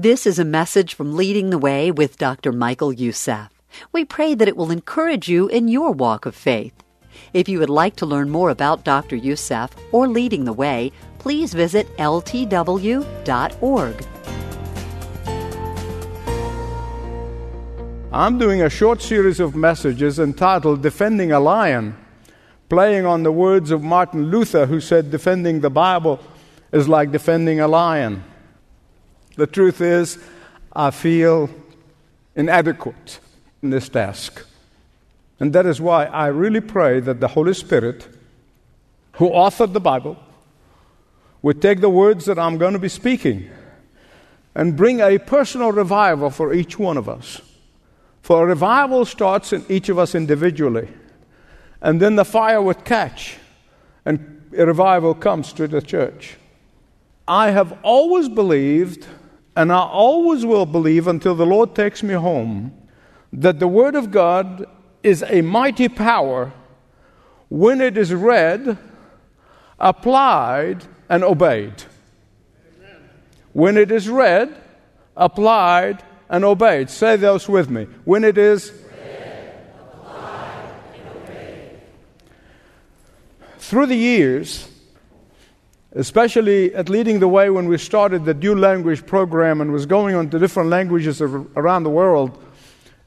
This is a message from Leading the Way with Dr. Michael Youssef. We pray that it will encourage you in your walk of faith. If you would like to learn more about Dr. Youssef or Leading the Way, please visit ltw.org. I'm doing a short series of messages entitled Defending a Lion, playing on the words of Martin Luther, who said, Defending the Bible is like defending a lion. The truth is, I feel inadequate in this task. And that is why I really pray that the Holy Spirit, who authored the Bible, would take the words that I'm going to be speaking and bring a personal revival for each one of us. For a revival starts in each of us individually. And then the fire would catch, and a revival comes to the church. I have always believed, and I always will believe until the Lord takes me home, that the Word of God is a mighty power when it is read, applied, and obeyed. When it is read, applied, and obeyed. Say those with me. When it is read, applied, and obeyed. through the years, especially at Leading the Way when we started the dual language program and was going on to different languages around the world,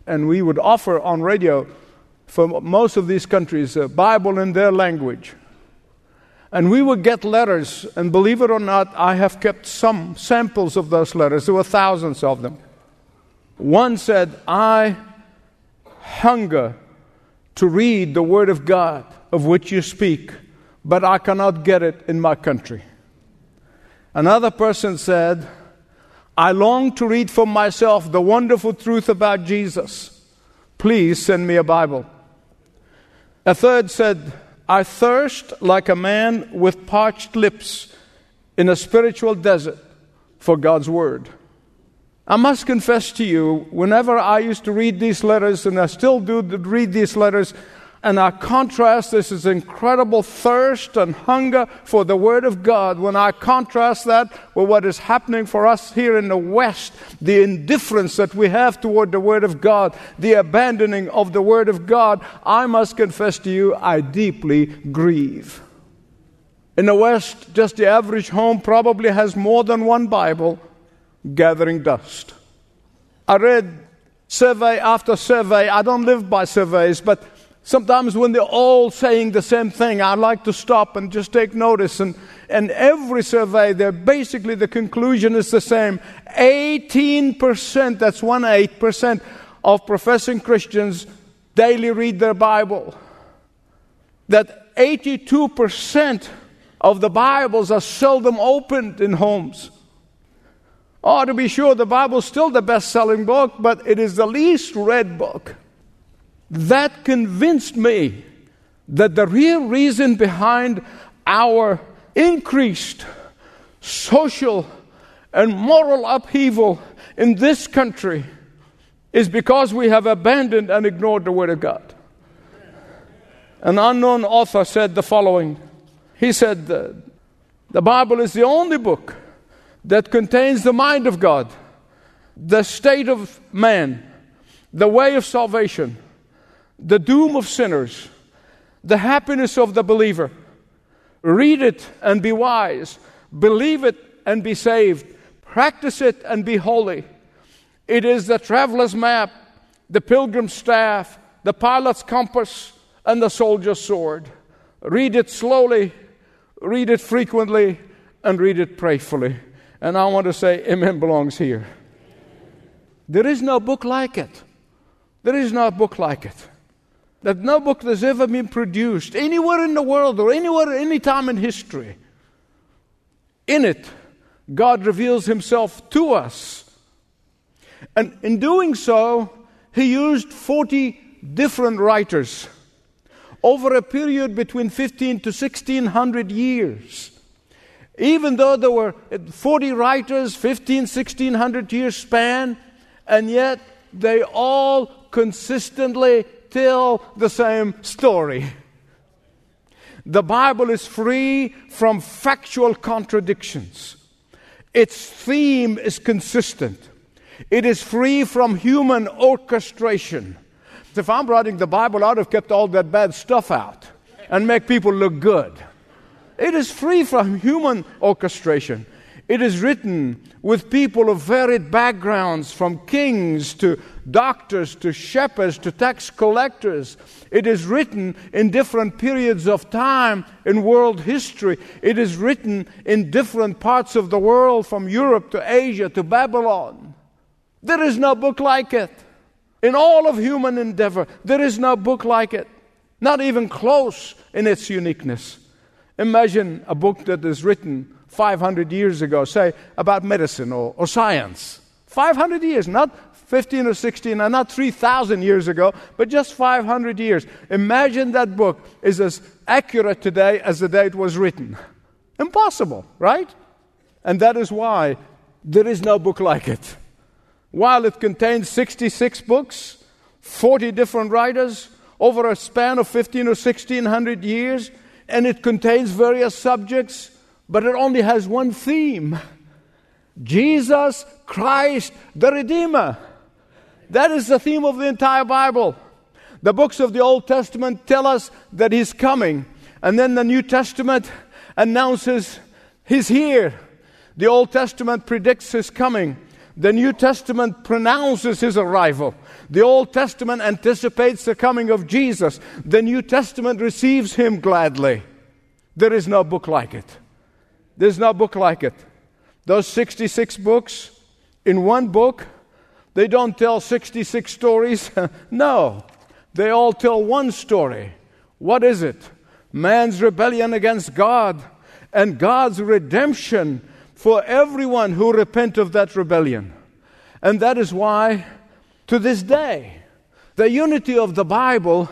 and we would offer on radio for most of these countries a Bible in their language. And we would get letters, and believe it or not, I have kept some samples of those letters. There were thousands of them. One said, I hunger to read the Word of God of which you speak, but I cannot get it in my country. Another person said, I long to read for myself the wonderful truth about Jesus. Please send me a Bible. A third said, I thirst like a man with parched lips in a spiritual desert for God's Word. I must confess to you, whenever I used to read these letters, and I still do read these letters, and I contrast this is incredible thirst and hunger for the Word of God. When I contrast that with what is happening for us here in the West, the indifference that we have toward the Word of God, the abandoning of the Word of God, I must confess to you, I deeply grieve. In the West, just the average home probably has more than one Bible gathering dust. I read survey after survey. I don't live by surveys, but sometimes when they're all saying the same thing, I like to stop and just take notice. And, and every survey, they're basically the conclusion is the same. 18%, that's one eight percent of professing Christians daily read their Bible. That 82% of the Bibles are seldom opened in homes. Oh, to be sure, the Bible's still the best selling book, but it is the least read book. That convinced me that the real reason behind our increased social and moral upheaval in this country is because we have abandoned and ignored the Word of God. An unknown author said the following He said, The Bible is the only book that contains the mind of God, the state of man, the way of salvation, the doom of sinners, the happiness of the believer. Read it and be wise, believe it and be saved, practice it and be holy. It is the traveler's map, the pilgrim's staff, the pilot's compass, and the soldier's sword. Read it slowly, read it frequently, and read it prayerfully. And I want to say, Amen belongs here. There is no book like it. There is no book like it. That no book has ever been produced anywhere in the world or anywhere, any time in history. In it, God reveals Himself to us. And in doing so, He used 40 different writers over a period between 15 to 1600 years. Even though there were 40 writers, 15, 1600 years span, and yet they all consistently tell the same story. The Bible is free from factual contradictions. Its theme is consistent. It is free from human orchestration. If I'm writing the Bible, I'd have kept all that bad stuff out and make people look good. It is free from human orchestration. It is written with people of varied backgrounds, from kings to doctors to shepherds to tax collectors. It is written in different periods of time in world history. It is written in different parts of the world, from Europe to Asia to Babylon. There is no book like it. In all of human endeavor, there is no book like it, not even close in its uniqueness. Imagine a book that is written 500 years ago, say, about medicine or, or science. 500 years, not 15 or 16, and not 3,000 years ago, but just 500 years. Imagine that book is as accurate today as the day it was written. Impossible, right? And that is why there is no book like it. While it contains 66 books, 40 different writers, over a span of 15 or 1600 years, and it contains various subjects, but it only has one theme Jesus Christ the Redeemer. That is the theme of the entire Bible. The books of the Old Testament tell us that He's coming, and then the New Testament announces He's here. The Old Testament predicts His coming. The New Testament pronounces His arrival. The Old Testament anticipates the coming of Jesus. The New Testament receives Him gladly. There is no book like it. There's no book like it. Those 66 books, in one book, they don't tell 66 stories. no, they all tell one story. What is it? Man's rebellion against God and God's redemption for everyone who repent of that rebellion. And that is why, to this day, the unity of the Bible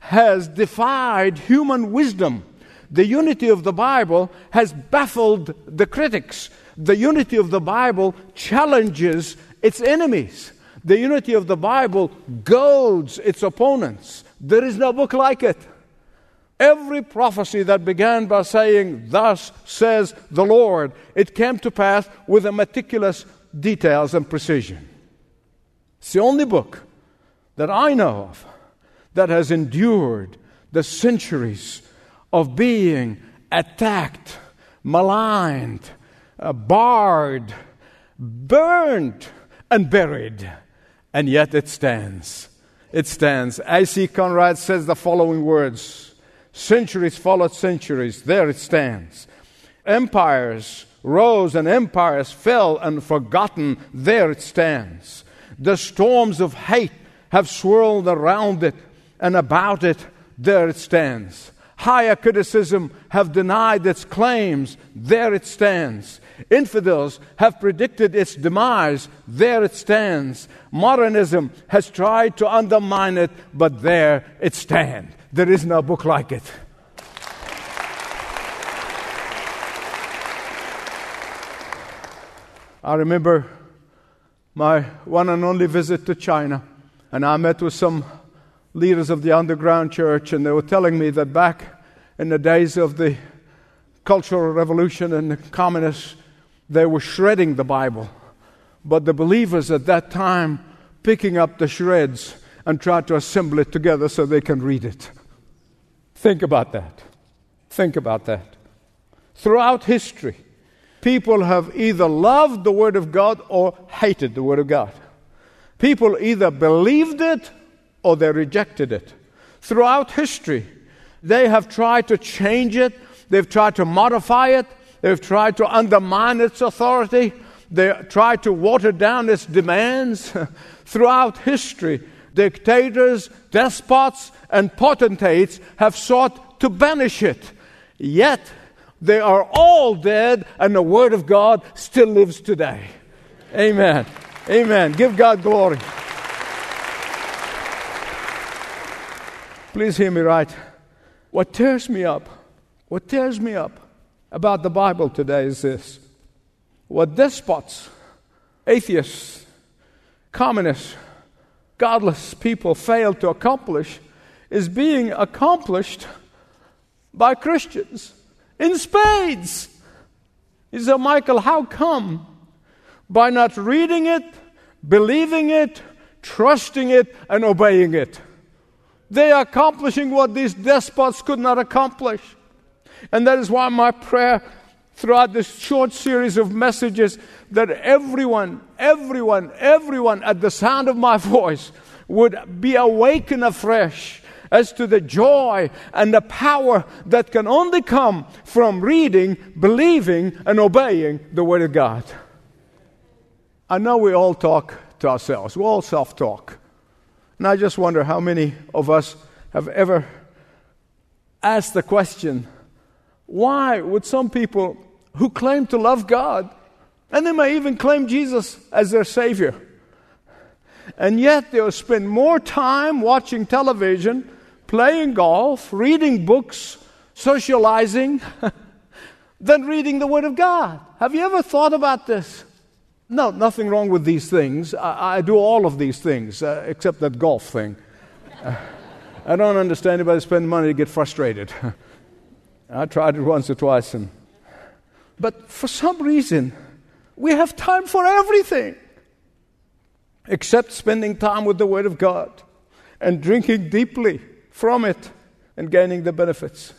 has defied human wisdom the unity of the Bible has baffled the critics. The unity of the Bible challenges its enemies. The unity of the Bible goads its opponents. There is no book like it. Every prophecy that began by saying, Thus says the Lord, it came to pass with a meticulous details and precision. It's the only book that I know of that has endured the centuries of being attacked, maligned, uh, barred, burned, and buried. And yet it stands. It stands. A.Z. Conrad says the following words Centuries followed centuries. There it stands. Empires rose and empires fell and forgotten. There it stands. The storms of hate have swirled around it and about it. There it stands. Higher criticism have denied its claims. There it stands. Infidels have predicted its demise. There it stands. Modernism has tried to undermine it, but there it stands. There is no book like it. I remember my one and only visit to China, and I met with some leaders of the underground church, and they were telling me that back in the days of the Cultural Revolution and the communists, they were shredding the Bible. But the believers at that time picking up the shreds and tried to assemble it together so they can read it. Think about that. Think about that. Throughout history, people have either loved the Word of God or hated the Word of God. People either believed it or they rejected it. Throughout history, they have tried to change it, they've tried to modify it, they've tried to undermine its authority, they tried to water down its demands. Throughout history, dictators, despots, and potentates have sought to banish it. Yet, they are all dead, and the Word of God still lives today. Amen. Amen. Give God glory. Please hear me right. What tears me up, what tears me up about the Bible today is this what despots, atheists, communists, godless people fail to accomplish is being accomplished by Christians in spades. He said, Michael, how come? By not reading it, believing it, trusting it, and obeying it. They are accomplishing what these despots could not accomplish. And that is why my prayer throughout this short series of messages that everyone, everyone, everyone at the sound of my voice would be awakened afresh as to the joy and the power that can only come from reading, believing, and obeying the Word of God. I know we all talk to ourselves, we all self talk. And I just wonder how many of us have ever asked the question why would some people who claim to love God, and they may even claim Jesus as their Savior, and yet they'll spend more time watching television, playing golf, reading books, socializing, than reading the Word of God? Have you ever thought about this? No, nothing wrong with these things. I, I do all of these things, uh, except that golf thing. Uh, I don't understand anybody spend money to get frustrated. I tried it once or twice, and but for some reason, we have time for everything except spending time with the Word of God and drinking deeply from it and gaining the benefits.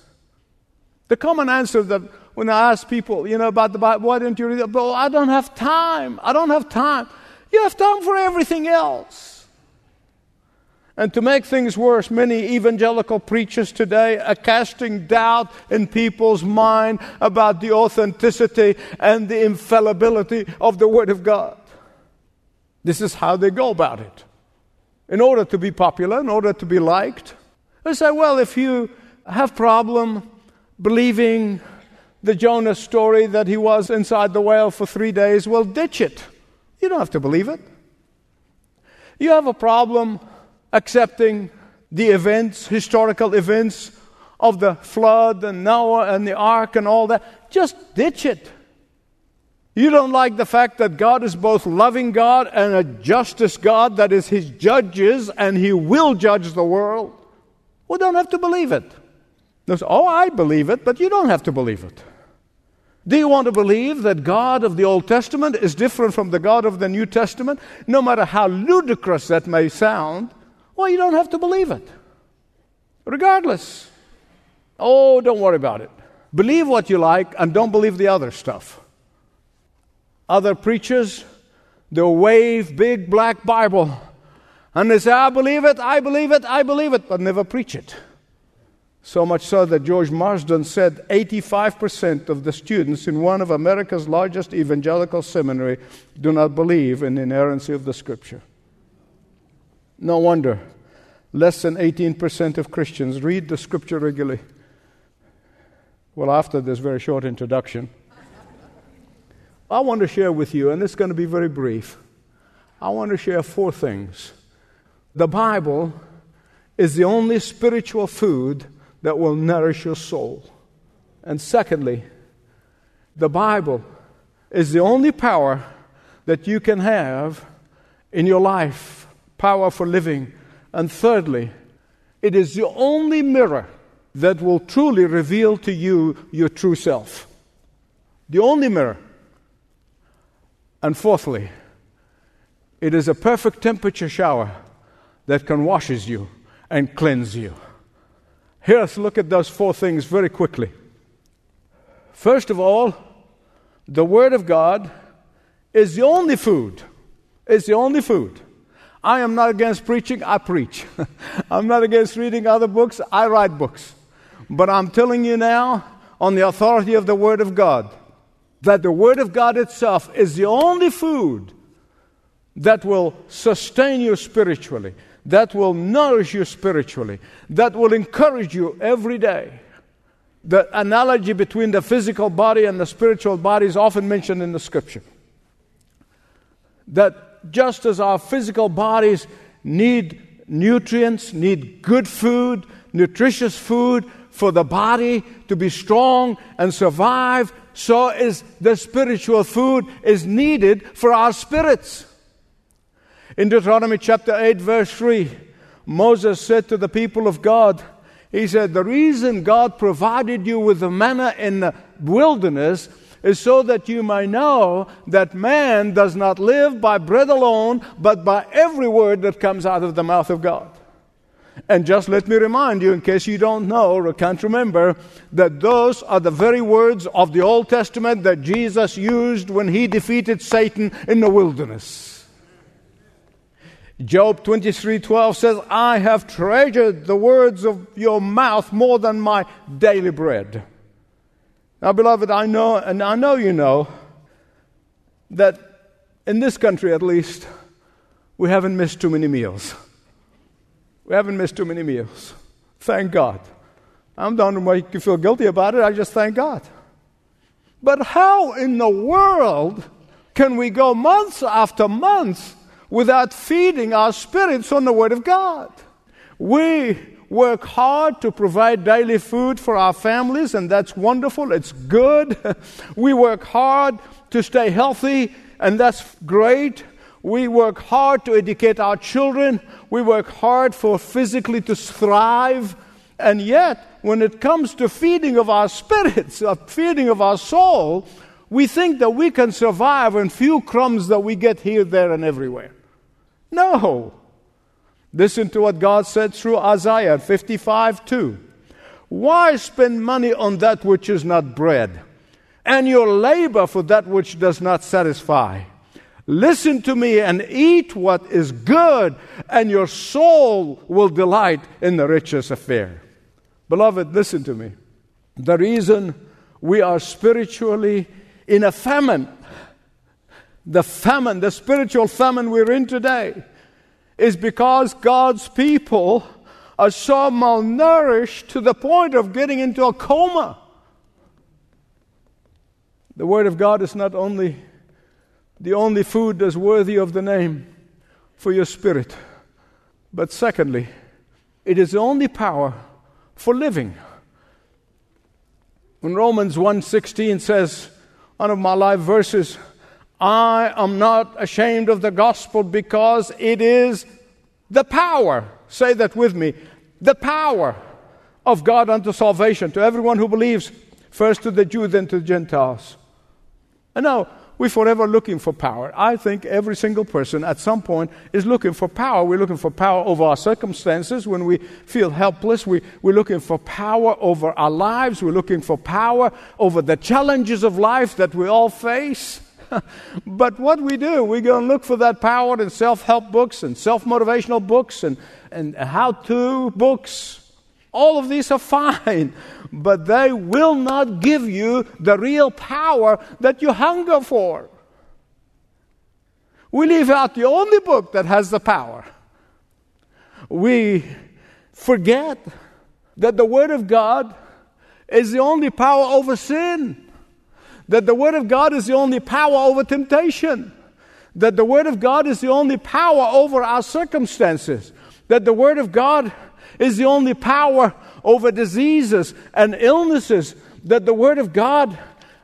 The common answer that when I ask people, you know, about the Bible, why don't you read it? Well, I don't have time. I don't have time. You have time for everything else. And to make things worse, many evangelical preachers today are casting doubt in people's mind about the authenticity and the infallibility of the Word of God. This is how they go about it. In order to be popular, in order to be liked, they say, well, if you have problem believing the Jonah story that he was inside the whale for three days, well, ditch it. You don't have to believe it. You have a problem accepting the events, historical events of the flood and Noah and the ark and all that. Just ditch it. You don't like the fact that God is both loving God and a justice God, that is, His judges, and He will judge the world. We don't have to believe it. Say, oh, I believe it, but you don't have to believe it. Do you want to believe that God of the Old Testament is different from the God of the New Testament? No matter how ludicrous that may sound, well, you don't have to believe it. Regardless. Oh, don't worry about it. Believe what you like and don't believe the other stuff. Other preachers, they'll wave big black Bible and they say, I believe it, I believe it, I believe it, but never preach it. So much so that George Marsden said 85% of the students in one of America's largest evangelical seminary do not believe in the inerrancy of the scripture. No wonder less than 18% of Christians read the scripture regularly. Well, after this very short introduction, I want to share with you, and it's going to be very brief. I want to share four things. The Bible is the only spiritual food that will nourish your soul. And secondly, the Bible is the only power that you can have in your life, power for living. And thirdly, it is the only mirror that will truly reveal to you your true self. The only mirror. And fourthly, it is a perfect temperature shower that can washes you and cleanse you. Here, let's look at those four things very quickly. First of all, the Word of God is the only food. It's the only food. I am not against preaching, I preach. I'm not against reading other books, I write books. But I'm telling you now, on the authority of the Word of God, that the Word of God itself is the only food that will sustain you spiritually, that will nourish you spiritually, that will encourage you every day. The analogy between the physical body and the spiritual body is often mentioned in the scripture. That just as our physical bodies need nutrients, need good food, nutritious food for the body to be strong and survive, so is the spiritual food is needed for our spirits. In Deuteronomy chapter 8, verse 3, Moses said to the people of God, He said, The reason God provided you with the manna in the wilderness is so that you may know that man does not live by bread alone, but by every word that comes out of the mouth of God. And just let me remind you, in case you don't know or can't remember, that those are the very words of the Old Testament that Jesus used when he defeated Satan in the wilderness. Job 23:12 says, "I have treasured the words of your mouth more than my daily bread." Now, beloved, I know, and I know you know, that in this country at least, we haven't missed too many meals. We haven't missed too many meals. Thank God. I'm don't make you feel guilty about it. I just thank God. But how in the world can we go months after months without feeding our spirits on the Word of God? We work hard to provide daily food for our families, and that's wonderful. It's good. we work hard to stay healthy, and that's great. We work hard to educate our children. We work hard for physically to thrive. And yet, when it comes to feeding of our spirits, uh, feeding of our soul, we think that we can survive on few crumbs that we get here, there, and everywhere. No. Listen to what God said through Isaiah 55 2. Why spend money on that which is not bread, and your labor for that which does not satisfy? Listen to me and eat what is good, and your soul will delight in the richest affair. Beloved, listen to me. The reason we are spiritually in a famine, the famine, the spiritual famine we're in today, is because God's people are so malnourished to the point of getting into a coma. The Word of God is not only the only food that's worthy of the name for your spirit. But secondly, it is the only power for living. When Romans 1:16 says, one of my life verses, I am not ashamed of the gospel because it is the power. Say that with me. The power of God unto salvation to everyone who believes, first to the Jew, then to the Gentiles. And now, we're forever looking for power. I think every single person at some point is looking for power. We're looking for power over our circumstances when we feel helpless. We, we're looking for power over our lives. We're looking for power over the challenges of life that we all face. but what we do, we go and look for that power in self help books and self motivational books and, and how to books. All of these are fine but they will not give you the real power that you hunger for. We leave out the only book that has the power. We forget that the Word of God is the only power over sin, that the Word of God is the only power over temptation, that the Word of God is the only power over our circumstances, that the Word of God is the only power over diseases and illnesses, that the Word of God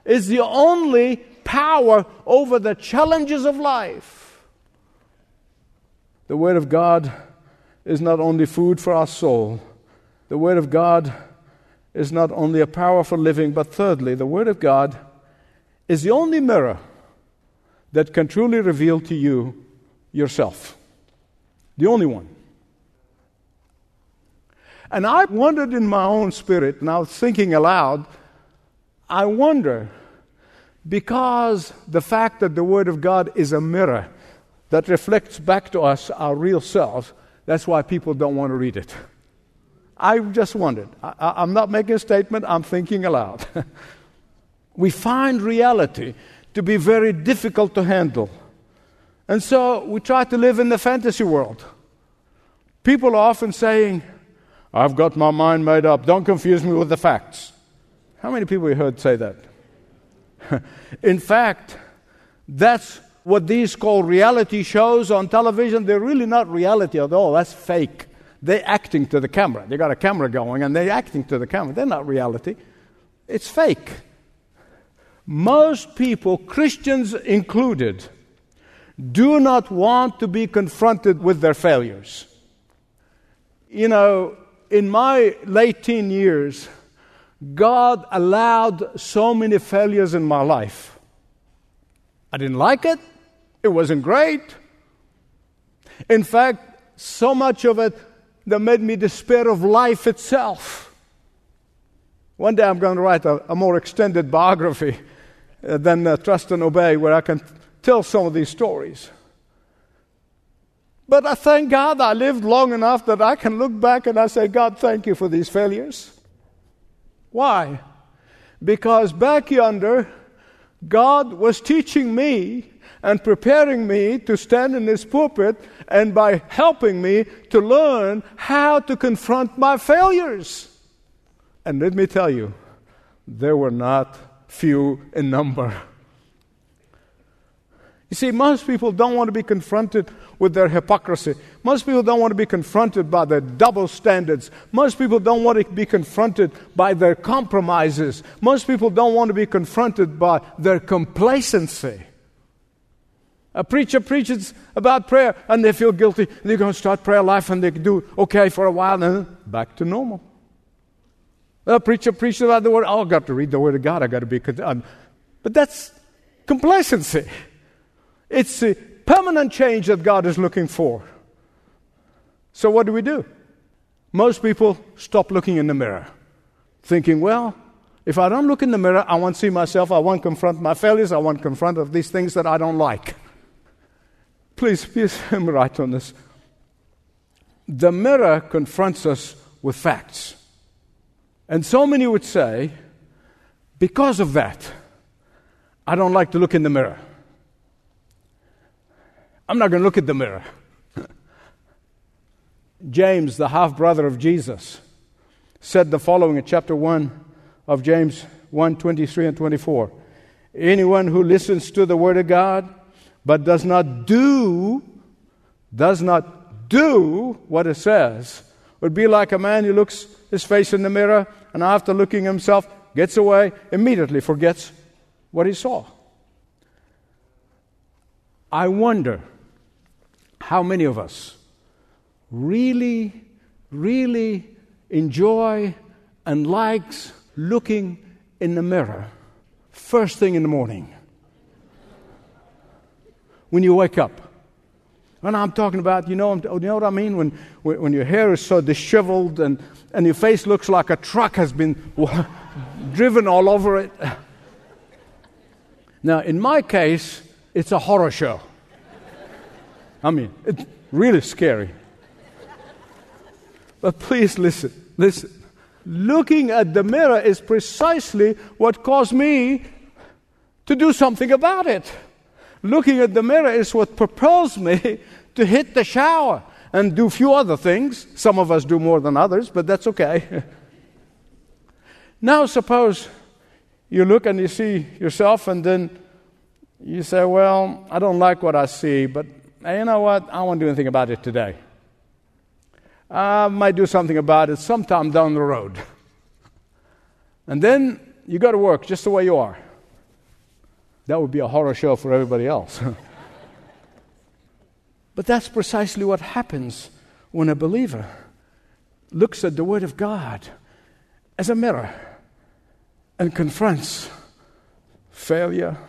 is the only power over the challenges of life. The Word of God is not only food for our soul, the Word of God is not only a power for living, but thirdly, the Word of God is the only mirror that can truly reveal to you yourself. The only one. And I wondered in my own spirit, was thinking aloud, I wonder, because the fact that the Word of God is a mirror that reflects back to us our real selves, that's why people don't want to read it. I just wondered. I, am not making a statement, I'm thinking aloud. we find reality to be very difficult to handle. And so we try to live in the fantasy world. People are often saying, I've got my mind made up. Don't confuse me with the facts. How many people you heard say that? In fact, that's what these call reality shows on television. They're really not reality at all. That's fake. They're acting to the camera. They got a camera going and they're acting to the camera. They're not reality. It's fake. Most people, Christians included, do not want to be confronted with their failures. You know, in my late teen years, God allowed so many failures in my life. I didn't like it, it wasn't great. In fact, so much of it that made me despair of life itself. One day I'm going to write a, a more extended biography uh, than uh, Trust and Obey, where I can tell some of these stories. But I thank God I lived long enough that I can look back and I say, God, thank you for these failures. Why? Because back yonder, God was teaching me and preparing me to stand in this pulpit and by helping me to learn how to confront my failures. And let me tell you, there were not few in number. You see, most people don't want to be confronted with their hypocrisy. Most people don't want to be confronted by their double standards. Most people don't want to be confronted by their compromises. Most people don't want to be confronted by their complacency. A preacher preaches about prayer and they feel guilty. They're going to start prayer life and they do okay for a while and then back to normal. A preacher preaches about the word. Oh, I've got to read the word of God. I've got to be. Um, but that's complacency. It's a permanent change that God is looking for. So, what do we do? Most people stop looking in the mirror, thinking, well, if I don't look in the mirror, I won't see myself, I won't confront my failures, I won't confront of these things that I don't like. Please, please me right on this. The mirror confronts us with facts. And so many would say, because of that, I don't like to look in the mirror. I'm not going to look at the mirror. James, the half brother of Jesus, said the following in chapter 1 of James 1 23 and 24. Anyone who listens to the word of God but does not do, does not do what it says, would be like a man who looks his face in the mirror and after looking himself gets away, immediately forgets what he saw. I wonder how many of us really, really enjoy and likes looking in the mirror first thing in the morning when you wake up. And I'm talking about, you know, you know what I mean? When, when your hair is so disheveled and, and your face looks like a truck has been driven all over it. Now, in my case, it's a horror show. I mean, it's really scary. But please listen, listen. Looking at the mirror is precisely what caused me to do something about it. Looking at the mirror is what propels me to hit the shower and do a few other things. Some of us do more than others, but that's okay. now, suppose you look and you see yourself, and then you say, Well, I don't like what I see, but you know what? I won't do anything about it today. I might do something about it sometime down the road. And then you go to work just the way you are. That would be a horror show for everybody else. but that's precisely what happens when a believer looks at the Word of God as a mirror and confronts failure,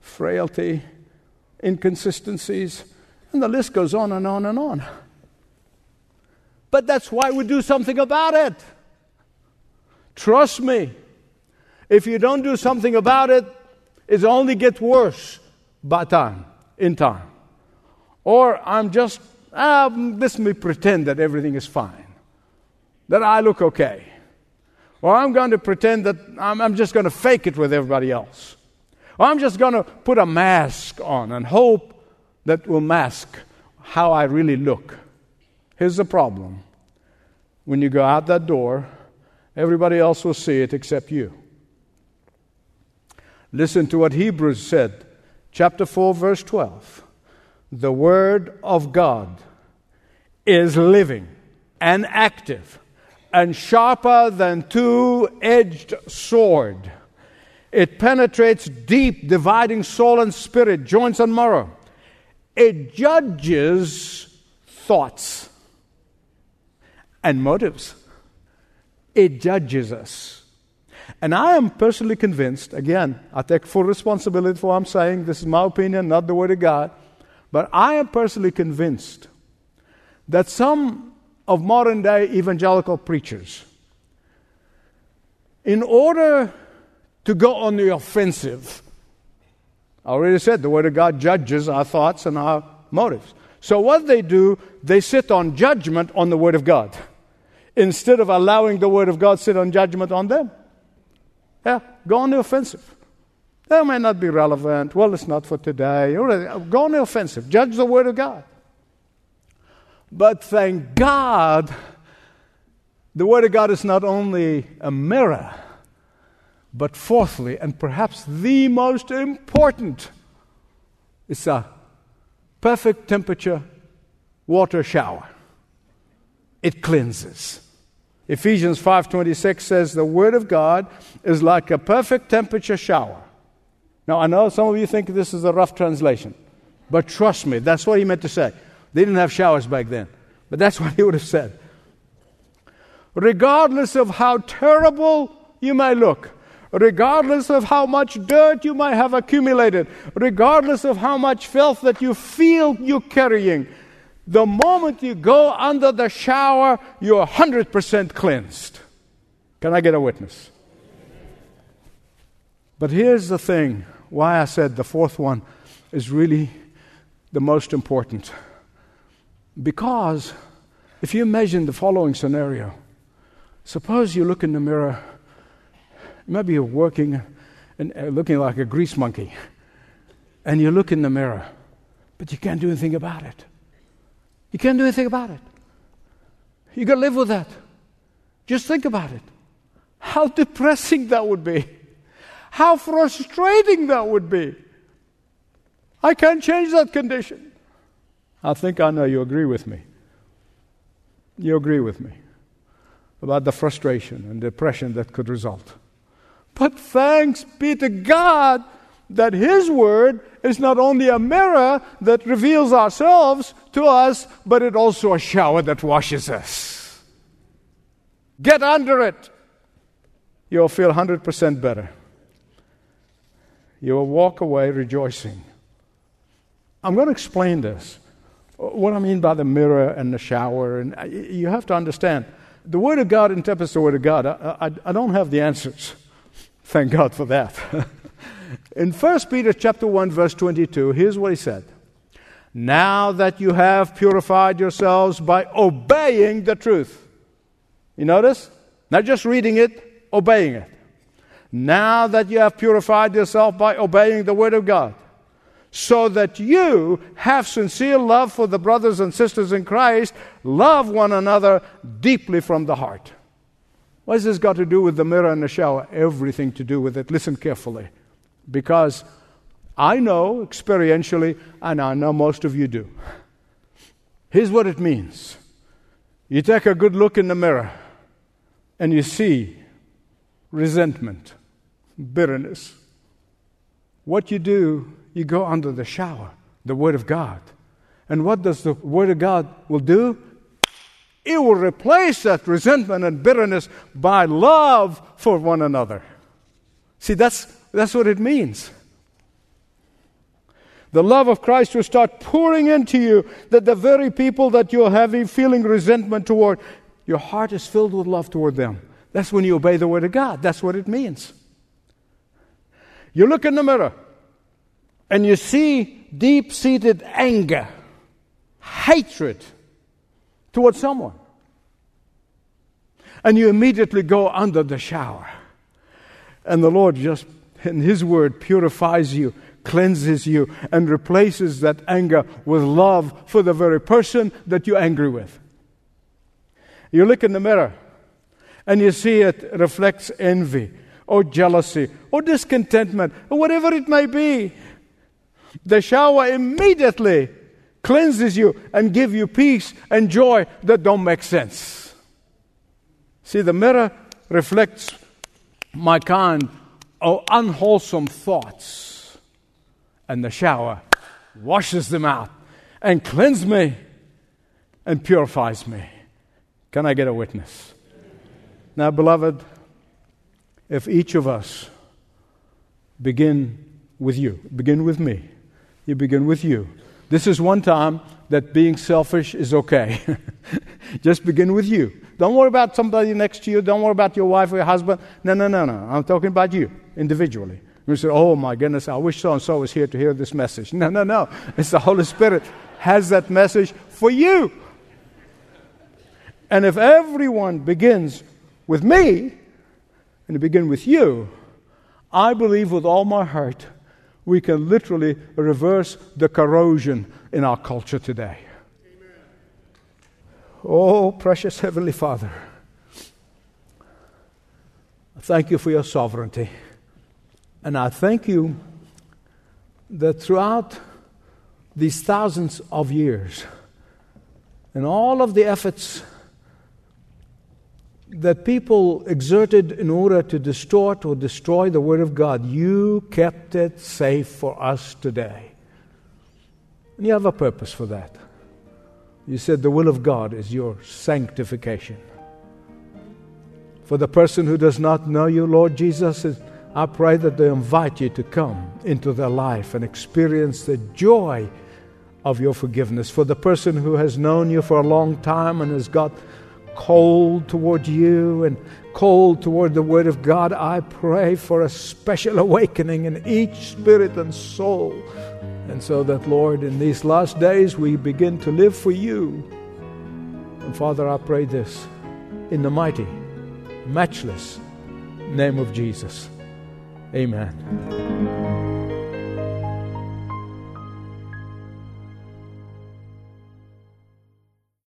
frailty, inconsistencies, and the list goes on and on and on. But that's why we do something about it. Trust me. If you don't do something about it, it only gets worse by time, in time. Or I'm just, um, let me pretend that everything is fine, that I look okay. Or I'm going to pretend that I'm, I'm just going to fake it with everybody else. Or I'm just going to put a mask on and hope that will mask how I really look. Here's the problem when you go out that door, everybody else will see it except you. Listen to what Hebrews said, chapter 4, verse 12. The Word of God is living and active and sharper than two edged sword. It penetrates deep, dividing soul and spirit, joints and marrow. It judges thoughts and motives. It judges us. And I am personally convinced, again, I take full responsibility for what I'm saying. This is my opinion, not the Word of God. But I am personally convinced that some of modern day evangelical preachers, in order to go on the offensive, I already said the Word of God judges our thoughts and our motives. So, what they do, they sit on judgment on the Word of God instead of allowing the Word of God sit on judgment on them. Yeah, go on the offensive. That may not be relevant. Well, it's not for today. Go on the offensive. Judge the Word of God. But thank God, the Word of God is not only a mirror, but fourthly, and perhaps the most important, it's a perfect temperature water shower. It cleanses. Ephesians 5:26 says the word of God is like a perfect temperature shower. Now I know some of you think this is a rough translation, but trust me, that's what he meant to say. They didn't have showers back then, but that's what he would have said. Regardless of how terrible you may look, regardless of how much dirt you might have accumulated, regardless of how much filth that you feel you're carrying, the moment you go under the shower, you're 100% cleansed. Can I get a witness? But here's the thing why I said the fourth one is really the most important. Because if you imagine the following scenario, suppose you look in the mirror, maybe you're working and uh, looking like a grease monkey, and you look in the mirror, but you can't do anything about it. You can't do anything about it. You got to live with that. Just think about it. How depressing that would be. How frustrating that would be. I can't change that condition. I think I know you agree with me. You agree with me about the frustration and depression that could result. But thanks be to God that His Word is not only a mirror that reveals ourselves to us, but it also a shower that washes us. Get under it. You'll feel 100% better. You will walk away rejoicing. I'm going to explain this. What I mean by the mirror and the shower, and uh, you have to understand the Word of God interprets the Word of God. I, I, I don't have the answers. Thank God for that. In 1 Peter chapter 1 verse 22, here's what he said. Now that you have purified yourselves by obeying the truth. You notice? Not just reading it, obeying it. Now that you have purified yourself by obeying the word of God, so that you have sincere love for the brothers and sisters in Christ, love one another deeply from the heart. What has this got to do with the mirror and the shower? Everything to do with it. Listen carefully. Because I know experientially, and I know most of you do. Here's what it means you take a good look in the mirror and you see resentment, bitterness. What you do, you go under the shower, the Word of God. And what does the Word of God will do? It will replace that resentment and bitterness by love for one another. See, that's that's what it means. The love of Christ will start pouring into you that the very people that you're having feeling resentment toward, your heart is filled with love toward them. That's when you obey the Word of God. That's what it means. You look in the mirror and you see deep seated anger, hatred towards someone. And you immediately go under the shower. And the Lord just and His Word purifies you, cleanses you, and replaces that anger with love for the very person that you're angry with. You look in the mirror and you see it reflects envy or jealousy or discontentment or whatever it may be. The shower immediately cleanses you and give you peace and joy that don't make sense. See, the mirror reflects my kind oh, unwholesome thoughts. And the shower washes them out and cleanses me and purifies me. Can I get a witness? Now, beloved, if each of us begin with you, begin with me. You begin with you. This is one time that being selfish is okay. Just begin with you. Don't worry about somebody next to you. Don't worry about your wife or your husband. No, no, no, no. I'm talking about you individually. You say, oh my goodness, I wish so and so was here to hear this message. No, no, no. It's the Holy Spirit has that message for you. And if everyone begins with me and to begin with you, I believe with all my heart we can literally reverse the corrosion in our culture today. Oh, precious Heavenly Father, I thank you for your sovereignty. And I thank you that throughout these thousands of years and all of the efforts that people exerted in order to distort or destroy the Word of God, you kept it safe for us today. And you have a purpose for that. You said the will of God is your sanctification. For the person who does not know you, Lord Jesus, I pray that they invite you to come into their life and experience the joy of your forgiveness. For the person who has known you for a long time and has got cold toward you and cold toward the Word of God, I pray for a special awakening in each spirit and soul. And so that, Lord, in these last days we begin to live for you. And Father, I pray this in the mighty, matchless name of Jesus. Amen.